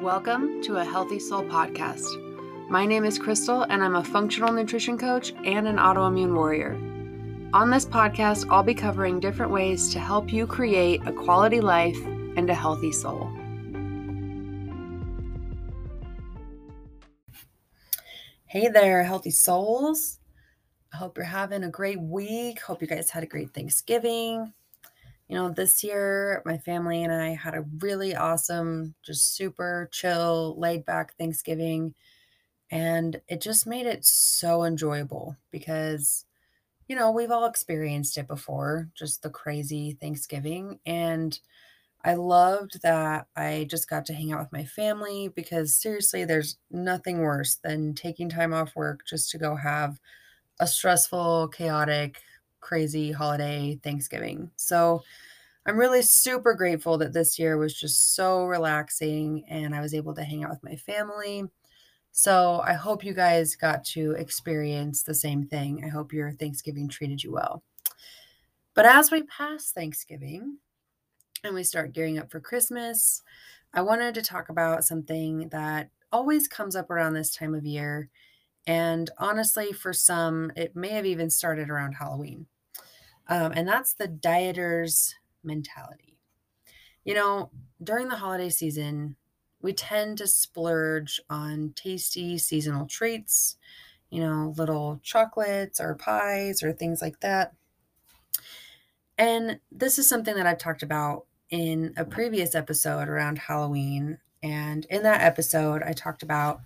Welcome to a Healthy Soul podcast. My name is Crystal, and I'm a functional nutrition coach and an autoimmune warrior. On this podcast, I'll be covering different ways to help you create a quality life and a healthy soul. Hey there, healthy souls. I hope you're having a great week. Hope you guys had a great Thanksgiving you know, this year my family and I had a really awesome, just super chill, laid back Thanksgiving. And it just made it so enjoyable because, you know, we've all experienced it before, just the crazy Thanksgiving. And I loved that I just got to hang out with my family because seriously, there's nothing worse than taking time off work just to go have a stressful, chaotic, crazy holiday Thanksgiving. So I'm really super grateful that this year was just so relaxing and I was able to hang out with my family. So I hope you guys got to experience the same thing. I hope your Thanksgiving treated you well. But as we pass Thanksgiving and we start gearing up for Christmas, I wanted to talk about something that always comes up around this time of year. And honestly, for some, it may have even started around Halloween. Um, and that's the dieter's mentality. You know, during the holiday season, we tend to splurge on tasty seasonal treats, you know, little chocolates or pies or things like that. And this is something that I've talked about in a previous episode around Halloween. And in that episode, I talked about,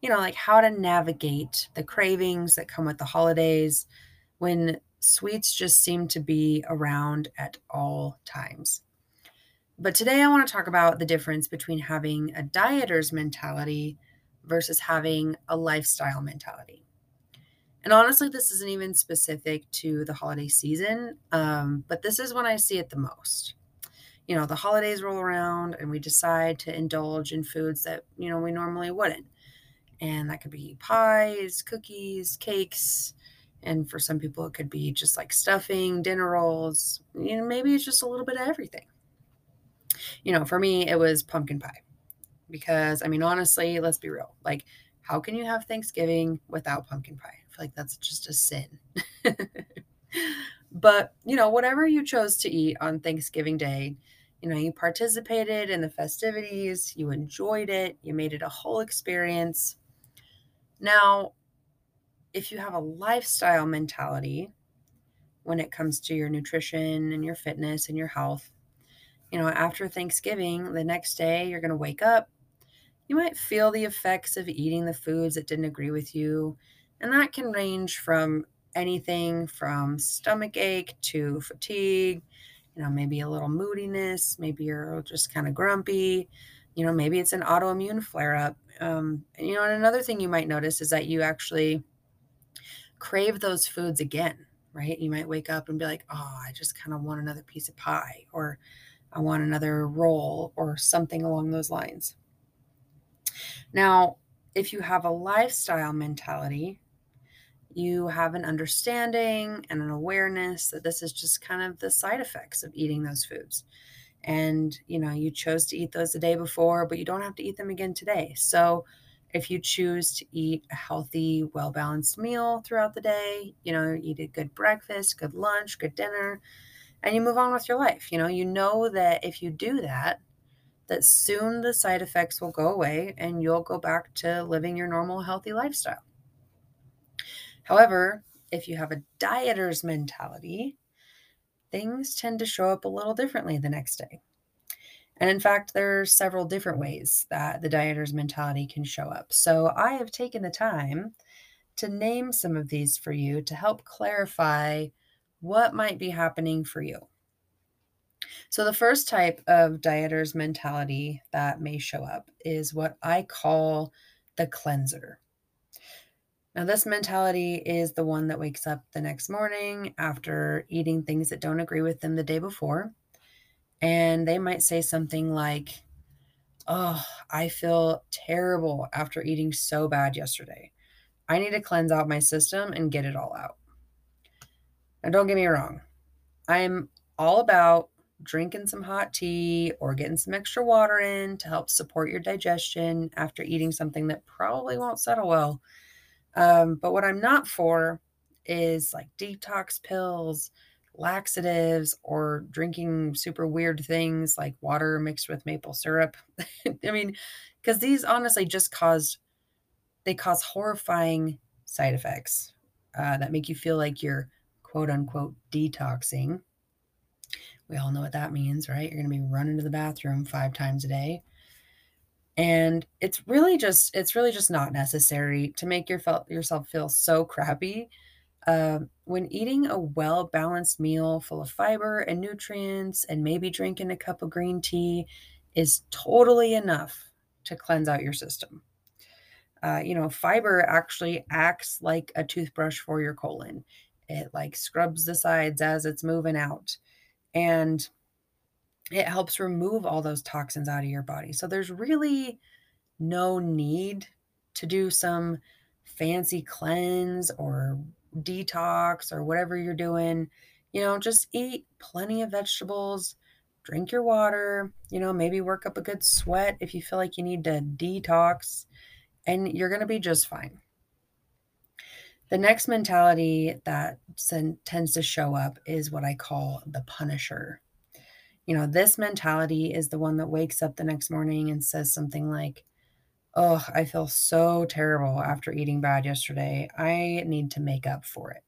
you know, like how to navigate the cravings that come with the holidays when sweets just seem to be around at all times. But today I want to talk about the difference between having a dieter's mentality versus having a lifestyle mentality. And honestly, this isn't even specific to the holiday season, um, but this is when I see it the most. You know, the holidays roll around and we decide to indulge in foods that, you know, we normally wouldn't. And that could be pies, cookies, cakes, and for some people, it could be just like stuffing, dinner rolls, you know, maybe it's just a little bit of everything. You know, for me, it was pumpkin pie because I mean, honestly, let's be real. Like, how can you have Thanksgiving without pumpkin pie? I feel like that's just a sin. but, you know, whatever you chose to eat on Thanksgiving Day, you know, you participated in the festivities, you enjoyed it, you made it a whole experience. Now, if you have a lifestyle mentality when it comes to your nutrition and your fitness and your health, you know, after Thanksgiving, the next day you're going to wake up. You might feel the effects of eating the foods that didn't agree with you. And that can range from anything from stomach ache to fatigue, you know, maybe a little moodiness, maybe you're just kind of grumpy, you know, maybe it's an autoimmune flare up. Um, and, you know, and another thing you might notice is that you actually crave those foods again, right? You might wake up and be like, oh, I just kind of want another piece of pie, or I want another roll, or something along those lines. Now, if you have a lifestyle mentality, you have an understanding and an awareness that this is just kind of the side effects of eating those foods. And, you know, you chose to eat those the day before, but you don't have to eat them again today. So, if you choose to eat a healthy, well balanced meal throughout the day, you know, eat a good breakfast, good lunch, good dinner, and you move on with your life. You know, you know that if you do that, that soon the side effects will go away and you'll go back to living your normal, healthy lifestyle. However, if you have a dieter's mentality, things tend to show up a little differently the next day. And in fact, there are several different ways that the dieter's mentality can show up. So I have taken the time to name some of these for you to help clarify what might be happening for you. So, the first type of dieter's mentality that may show up is what I call the cleanser. Now, this mentality is the one that wakes up the next morning after eating things that don't agree with them the day before and they might say something like, Oh, I feel terrible after eating so bad yesterday. I need to cleanse out my system and get it all out. Now, don't get me wrong, I'm all about drinking some hot tea or getting some extra water in to help support your digestion after eating something that probably won't settle well. Um, but what I'm not for is like detox pills, laxatives, or drinking super weird things like water mixed with maple syrup. I mean, because these honestly just caused they cause horrifying side effects uh, that make you feel like you're quote unquote detoxing. We all know what that means, right? You're going to be running to the bathroom five times a day. And it's really just it's really just not necessary to make your yourself feel so crappy. Uh, when eating a well balanced meal full of fiber and nutrients, and maybe drinking a cup of green tea, is totally enough to cleanse out your system. Uh, you know, fiber actually acts like a toothbrush for your colon. It like scrubs the sides as it's moving out. And it helps remove all those toxins out of your body. So there's really no need to do some fancy cleanse or detox or whatever you're doing. You know, just eat plenty of vegetables, drink your water, you know, maybe work up a good sweat if you feel like you need to detox, and you're going to be just fine. The next mentality that tends to show up is what I call the punisher. You know, this mentality is the one that wakes up the next morning and says something like, Oh, I feel so terrible after eating bad yesterday. I need to make up for it.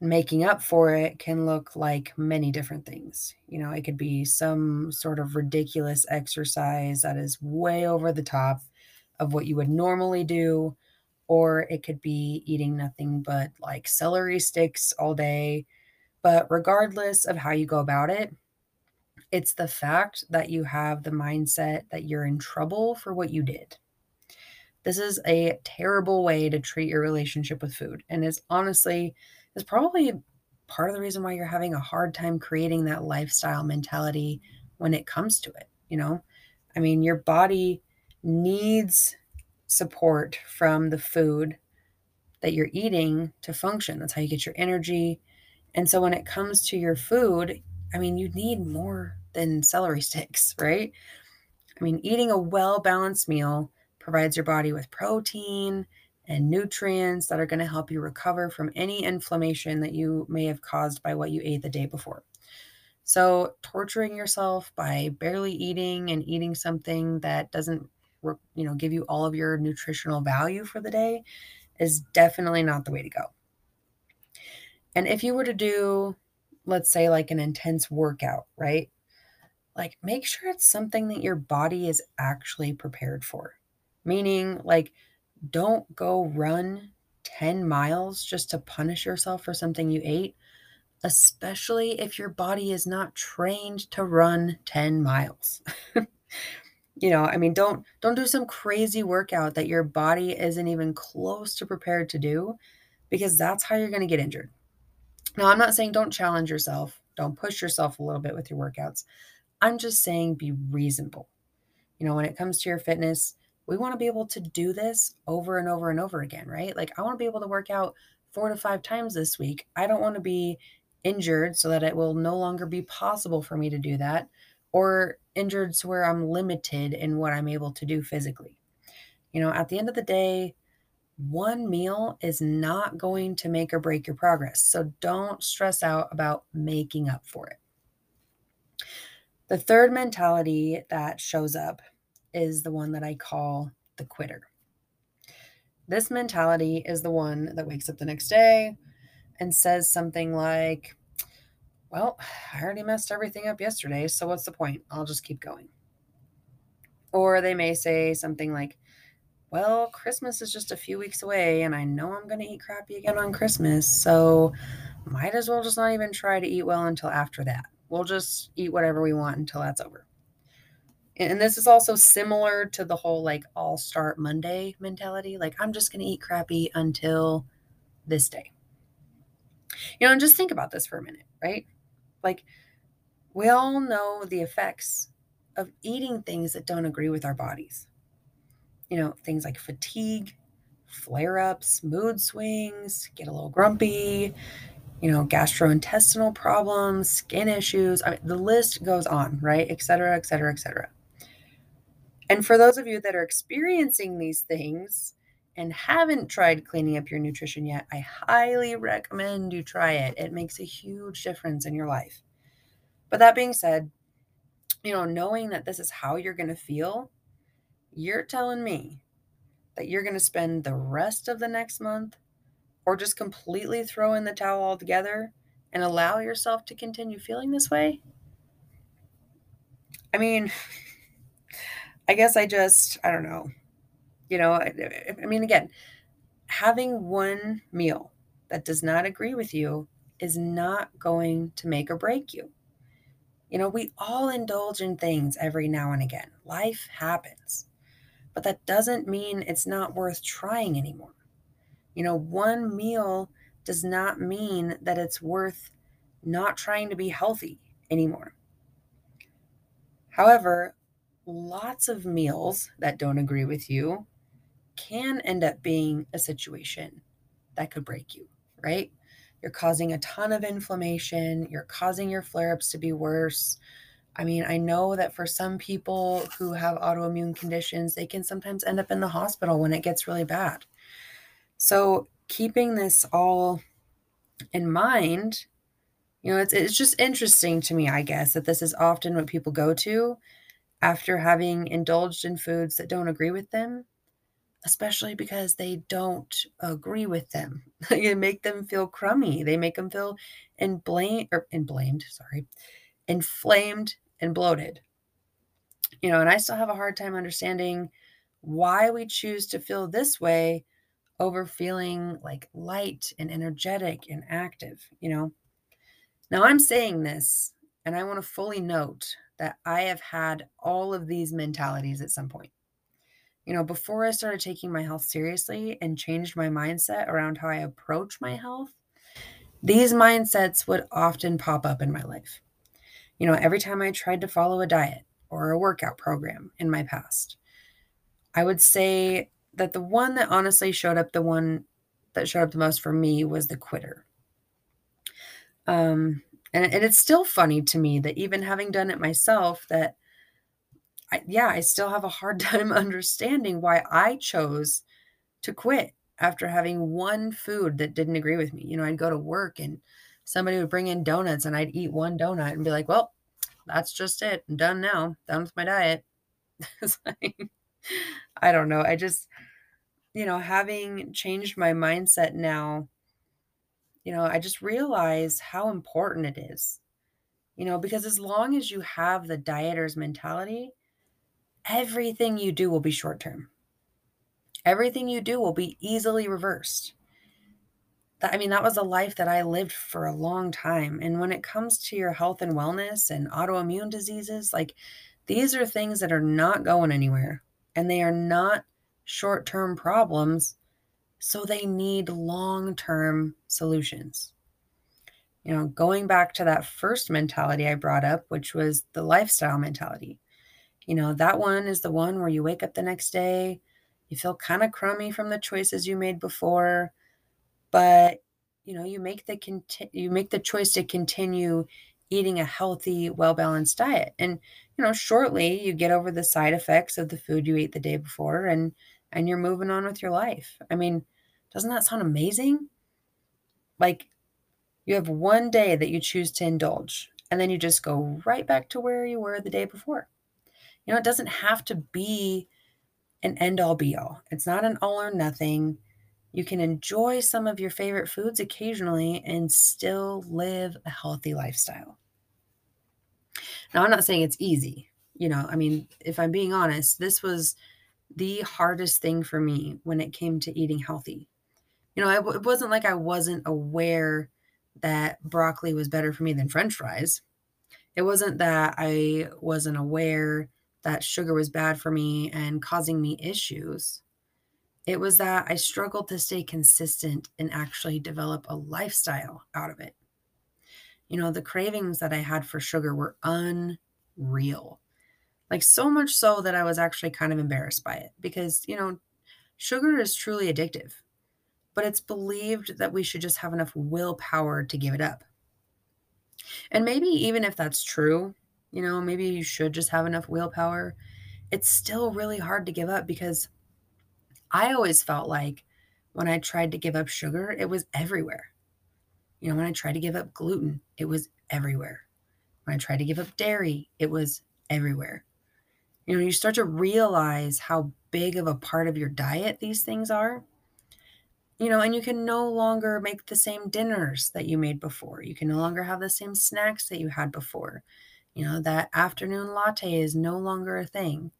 Making up for it can look like many different things. You know, it could be some sort of ridiculous exercise that is way over the top of what you would normally do, or it could be eating nothing but like celery sticks all day. But regardless of how you go about it, it's the fact that you have the mindset that you're in trouble for what you did. This is a terrible way to treat your relationship with food and it's honestly is probably part of the reason why you're having a hard time creating that lifestyle mentality when it comes to it, you know? I mean, your body needs support from the food that you're eating to function. That's how you get your energy. And so when it comes to your food, I mean, you need more than celery sticks, right? I mean, eating a well balanced meal provides your body with protein and nutrients that are going to help you recover from any inflammation that you may have caused by what you ate the day before. So, torturing yourself by barely eating and eating something that doesn't, you know, give you all of your nutritional value for the day is definitely not the way to go. And if you were to do, let's say, like an intense workout, right? like make sure it's something that your body is actually prepared for. Meaning, like, don't go run 10 miles just to punish yourself for something you ate, especially if your body is not trained to run 10 miles. you know, I mean, don't don't do some crazy workout that your body isn't even close to prepared to do because that's how you're going to get injured. Now, I'm not saying don't challenge yourself, don't push yourself a little bit with your workouts. I'm just saying be reasonable. You know, when it comes to your fitness, we want to be able to do this over and over and over again, right? Like, I want to be able to work out four to five times this week. I don't want to be injured so that it will no longer be possible for me to do that, or injured to where I'm limited in what I'm able to do physically. You know, at the end of the day, one meal is not going to make or break your progress. So don't stress out about making up for it. The third mentality that shows up is the one that I call the quitter. This mentality is the one that wakes up the next day and says something like, Well, I already messed everything up yesterday, so what's the point? I'll just keep going. Or they may say something like, Well, Christmas is just a few weeks away, and I know I'm going to eat crappy again on Christmas, so might as well just not even try to eat well until after that. We'll just eat whatever we want until that's over. And this is also similar to the whole like all start Monday mentality. Like, I'm just going to eat crappy until this day. You know, and just think about this for a minute, right? Like, we all know the effects of eating things that don't agree with our bodies. You know, things like fatigue, flare ups, mood swings, get a little grumpy, you know, gastrointestinal problems, skin issues. I mean, the list goes on, right? Et cetera, et cetera, et cetera. And for those of you that are experiencing these things and haven't tried cleaning up your nutrition yet, I highly recommend you try it. It makes a huge difference in your life. But that being said, you know, knowing that this is how you're going to feel, you're telling me that you're going to spend the rest of the next month or just completely throw in the towel altogether and allow yourself to continue feeling this way? I mean, I guess I just, I don't know. You know, I, I mean, again, having one meal that does not agree with you is not going to make or break you. You know, we all indulge in things every now and again. Life happens. But that doesn't mean it's not worth trying anymore. You know, one meal does not mean that it's worth not trying to be healthy anymore. However, lots of meals that don't agree with you can end up being a situation that could break you, right? You're causing a ton of inflammation, you're causing your flare ups to be worse. I mean, I know that for some people who have autoimmune conditions, they can sometimes end up in the hospital when it gets really bad. So, keeping this all in mind, you know, it's, it's just interesting to me, I guess, that this is often what people go to after having indulged in foods that don't agree with them, especially because they don't agree with them. you make them feel crummy. They make them feel inflamed er, or inflamed, sorry, inflamed and bloated. You know, and I still have a hard time understanding why we choose to feel this way over feeling like light and energetic and active, you know. Now I'm saying this and I want to fully note that I have had all of these mentalities at some point. You know, before I started taking my health seriously and changed my mindset around how I approach my health, these mindsets would often pop up in my life. You know, every time I tried to follow a diet or a workout program in my past, I would say that the one that honestly showed up, the one that showed up the most for me was the quitter. Um, and, and it's still funny to me that even having done it myself that I, yeah i still have a hard time understanding why i chose to quit after having one food that didn't agree with me you know i'd go to work and somebody would bring in donuts and i'd eat one donut and be like well that's just it i'm done now done with my diet like, i don't know i just you know having changed my mindset now you know, I just realize how important it is. You know, because as long as you have the dieter's mentality, everything you do will be short term. Everything you do will be easily reversed. I mean, that was a life that I lived for a long time. And when it comes to your health and wellness and autoimmune diseases, like these are things that are not going anywhere and they are not short term problems so they need long term solutions. You know, going back to that first mentality I brought up, which was the lifestyle mentality. You know, that one is the one where you wake up the next day, you feel kind of crummy from the choices you made before, but you know, you make the conti- you make the choice to continue eating a healthy, well-balanced diet. And you know, shortly you get over the side effects of the food you ate the day before and and you're moving on with your life. I mean, doesn't that sound amazing? Like you have one day that you choose to indulge, and then you just go right back to where you were the day before. You know, it doesn't have to be an end all be all, it's not an all or nothing. You can enjoy some of your favorite foods occasionally and still live a healthy lifestyle. Now, I'm not saying it's easy. You know, I mean, if I'm being honest, this was the hardest thing for me when it came to eating healthy you know, it, it wasn't like I wasn't aware that broccoli was better for me than french fries. It wasn't that I wasn't aware that sugar was bad for me and causing me issues. It was that I struggled to stay consistent and actually develop a lifestyle out of it. You know, the cravings that I had for sugar were unreal. Like, so much so that I was actually kind of embarrassed by it because, you know, sugar is truly addictive. but it's believed that we should just have enough willpower to give it up. And maybe even if that's true, you know, maybe you should just have enough willpower, it's still really hard to give up because I always felt like when I tried to give up sugar, it was everywhere. You know, when I tried to give up gluten, it was everywhere. When I tried to give up dairy, it was everywhere. You know, you start to realize how big of a part of your diet these things are. You know, and you can no longer make the same dinners that you made before. You can no longer have the same snacks that you had before. You know, that afternoon latte is no longer a thing.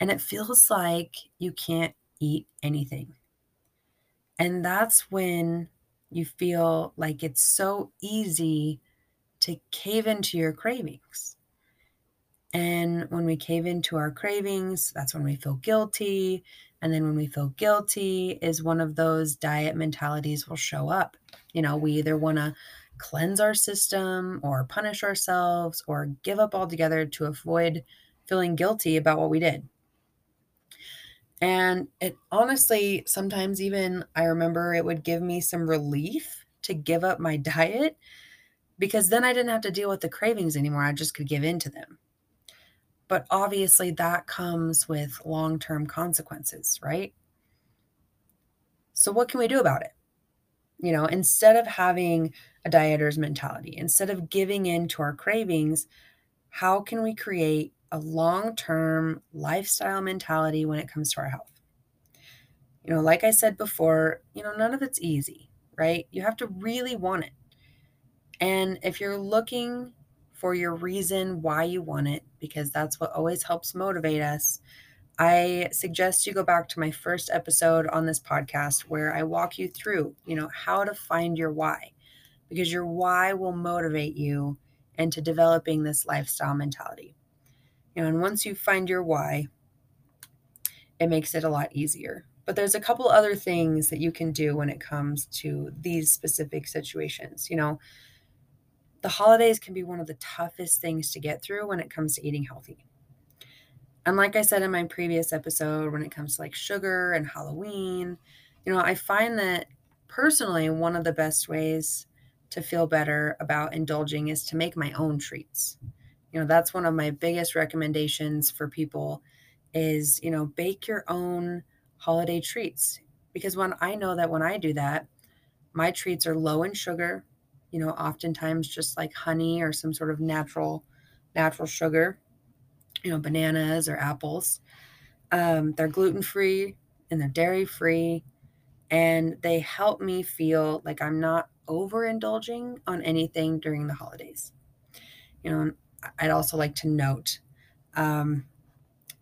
And it feels like you can't eat anything. And that's when you feel like it's so easy to cave into your cravings. And when we cave into our cravings, that's when we feel guilty. And then when we feel guilty, is one of those diet mentalities will show up. You know, we either want to cleanse our system or punish ourselves or give up altogether to avoid feeling guilty about what we did. And it honestly, sometimes even I remember it would give me some relief to give up my diet because then I didn't have to deal with the cravings anymore. I just could give in to them. But obviously, that comes with long term consequences, right? So, what can we do about it? You know, instead of having a dieter's mentality, instead of giving in to our cravings, how can we create a long term lifestyle mentality when it comes to our health? You know, like I said before, you know, none of it's easy, right? You have to really want it. And if you're looking for your reason why you want it, because that's what always helps motivate us, I suggest you go back to my first episode on this podcast where I walk you through, you know, how to find your why, because your why will motivate you into developing this lifestyle mentality. You know, and once you find your why, it makes it a lot easier. But there's a couple other things that you can do when it comes to these specific situations. You know, the holidays can be one of the toughest things to get through when it comes to eating healthy. And like I said in my previous episode, when it comes to like sugar and Halloween, you know, I find that personally, one of the best ways to feel better about indulging is to make my own treats. You know, that's one of my biggest recommendations for people is, you know, bake your own holiday treats. Because when I know that when I do that, my treats are low in sugar, you know, oftentimes just like honey or some sort of natural natural sugar, you know, bananas or apples. Um, they're gluten free and they're dairy free, and they help me feel like I'm not overindulging on anything during the holidays. You know, I'd also like to note um,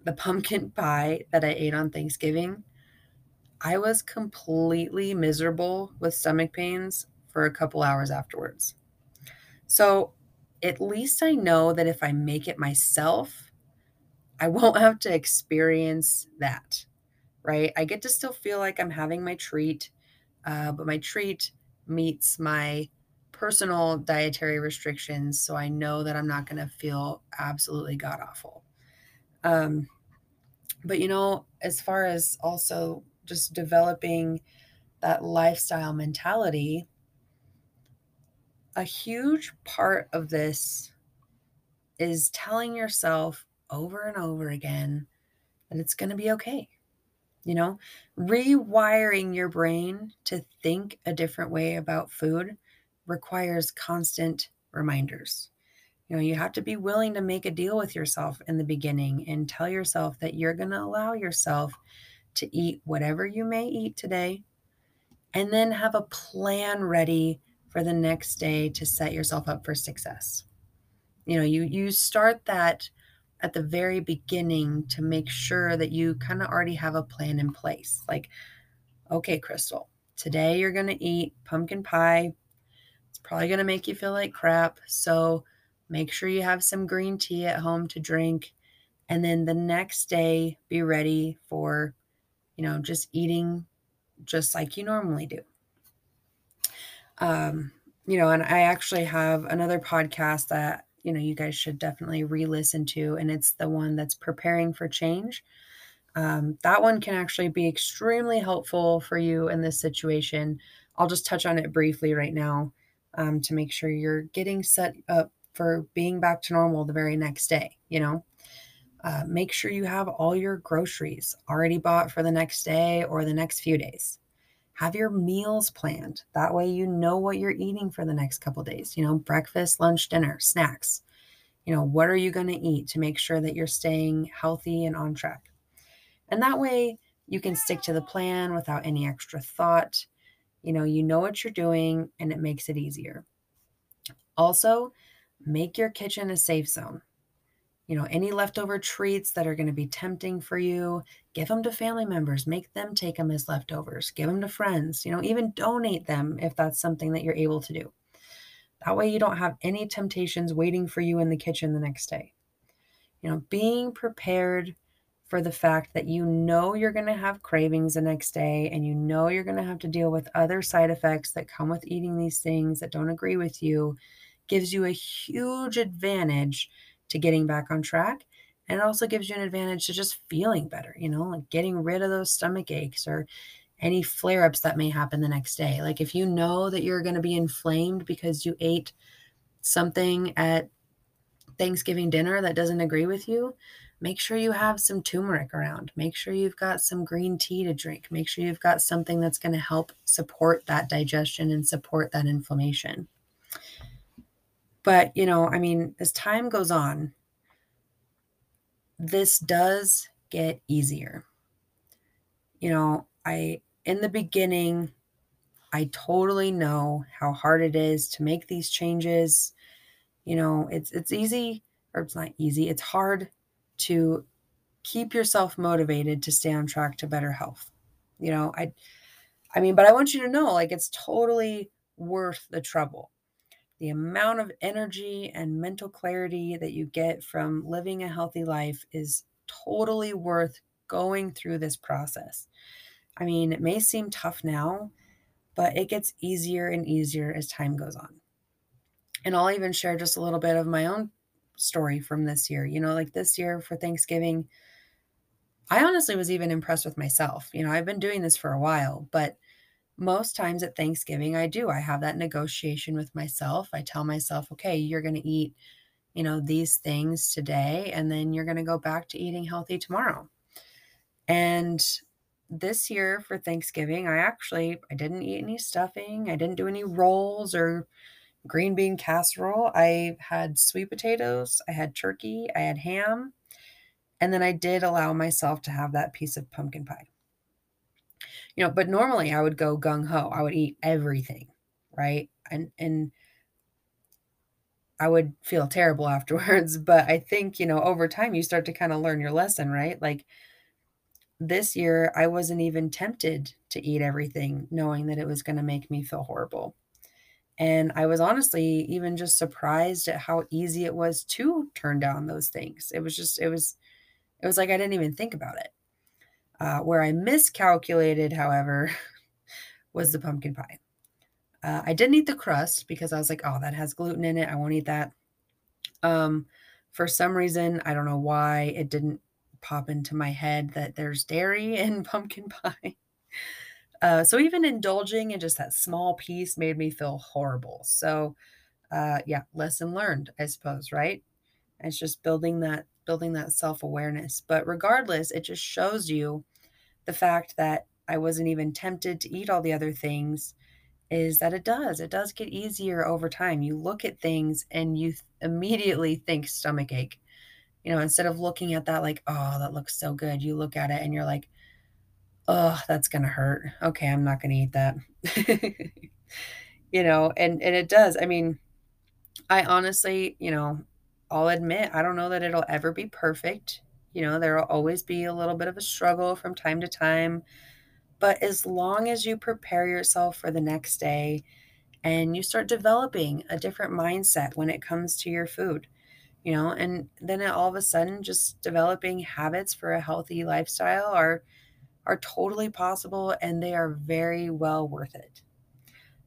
the pumpkin pie that I ate on Thanksgiving. I was completely miserable with stomach pains for a couple hours afterwards. So at least I know that if I make it myself, I won't have to experience that, right? I get to still feel like I'm having my treat, uh, but my treat meets my personal dietary restrictions. So I know that I'm not going to feel absolutely god awful. Um, but, you know, as far as also just developing that lifestyle mentality, a huge part of this is telling yourself over and over again that it's going to be okay. You know, rewiring your brain to think a different way about food requires constant reminders. You know, you have to be willing to make a deal with yourself in the beginning and tell yourself that you're going to allow yourself to eat whatever you may eat today and then have a plan ready for the next day to set yourself up for success. You know, you you start that at the very beginning to make sure that you kind of already have a plan in place. Like, okay, Crystal, today you're going to eat pumpkin pie. Probably going to make you feel like crap. So make sure you have some green tea at home to drink. And then the next day, be ready for, you know, just eating just like you normally do. Um, you know, and I actually have another podcast that, you know, you guys should definitely re listen to, and it's the one that's preparing for change. Um, that one can actually be extremely helpful for you in this situation. I'll just touch on it briefly right now um, to make sure you're getting set up for being back to normal the very next day. You know, uh, make sure you have all your groceries already bought for the next day or the next few days. Have your meals planned. That way, you know what you're eating for the next couple days. You know, breakfast, lunch, dinner, snacks. You know, what are you going to eat to make sure that you're staying healthy and on track? And that way, you can stick to the plan without any extra thought. You know, you know what you're doing and it makes it easier. Also, make your kitchen a safe zone. You know, any leftover treats that are going to be tempting for you, give them to family members, make them take them as leftovers, give them to friends, you know, even donate them if that's something that you're able to do. That way, you don't have any temptations waiting for you in the kitchen the next day. You know, being prepared for the fact that you know you're going to have cravings the next day and you know you're going to have to deal with other side effects that come with eating these things that don't agree with you gives you a huge advantage to getting back on track. And it also gives you an advantage to just feeling better, you know, like getting rid of those stomach aches or any flare ups that may happen the next day. Like if you know that you're going to be inflamed because you ate something at Thanksgiving dinner that doesn't agree with you, make sure you have some turmeric around. Make sure you've got some green tea to drink. Make sure you've got something that's going to help support that digestion and support that inflammation. But, you know, I mean, as time goes on, this does get easier. You know, I, in the beginning, I totally know how hard it is to make these changes. You know, it's it's easy or it's not easy. It's hard to keep yourself motivated to stay on track to better health. You know, I I mean, but I want you to know like it's totally worth the trouble the amount of energy and mental clarity that you get from living a healthy life is totally worth going through this process. I mean, it may seem tough now, but it gets easier and easier as time goes on. And I'll even share just a little bit of my own story from this year. You know, like this year for Thanksgiving, I honestly was even impressed with myself. You know, I've been doing this for a while, but most times at Thanksgiving, I do. I have that negotiation with myself. I tell myself, okay, you're going to eat, you know, these things today, and then you're going to go back to eating healthy tomorrow. And this year for Thanksgiving, I actually I didn't eat any stuffing. I didn't do any rolls or green bean casserole. I had sweet potatoes, I had turkey, I had ham, and then I did allow myself to have that piece of pumpkin pie you know, but normally I would go gung ho. I would eat everything, right? And and I would feel terrible afterwards, but I think, you know, over time you start to kind of learn your lesson, right? Like this year I wasn't even tempted to eat everything knowing that it was going to make me feel horrible. And I was honestly even just surprised at how easy it was to turn down those things. It was just it was it was like I didn't even think about it. Uh, where I miscalculated, however, was the pumpkin pie. Uh, I didn't eat the crust because I was like, oh, that has gluten in it. I won't eat that. Um, for some reason, I don't know why it didn't pop into my head that there's dairy in pumpkin pie. Uh, so even indulging in just that small piece made me feel horrible. So, uh, yeah, lesson learned, I suppose, right? It's just building that building that self awareness. But regardless, it just shows you the fact that I wasn't even tempted to eat all the other things is that it does. It does get easier over time. You look at things and you th- immediately think stomach ache. You know, instead of looking at that like, oh, that looks so good, you look at it and you're like, oh, that's going to hurt. Okay, I'm not going to eat that. you know, and and it does. I mean, I honestly, you know, I'll admit I don't know that it'll ever be perfect. You know, there will always be a little bit of a struggle from time to time. But as long as you prepare yourself for the next day and you start developing a different mindset when it comes to your food, you know, and then all of a sudden just developing habits for a healthy lifestyle are are totally possible and they are very well worth it.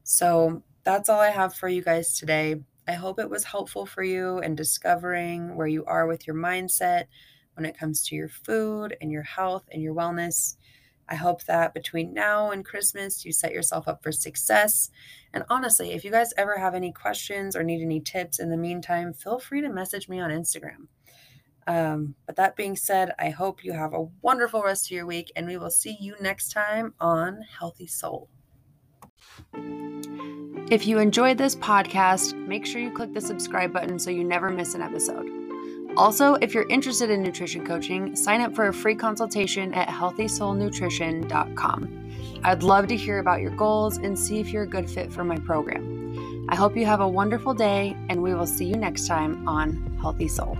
So, that's all I have for you guys today. I hope it was helpful for you in discovering where you are with your mindset, when it comes to your food and your health and your wellness. I hope that between now and Christmas, you set yourself up for success. And honestly, if you guys ever have any questions or need any tips in the meantime, feel free to message me on Instagram. Um, but that being said, I hope you have a wonderful rest of your week, and we will see you next time on Healthy Soul. If you enjoyed this podcast, make sure you click the subscribe button so you never miss an episode. Also, if you're interested in nutrition coaching, sign up for a free consultation at healthysoulnutrition.com. I'd love to hear about your goals and see if you're a good fit for my program. I hope you have a wonderful day, and we will see you next time on Healthy Soul.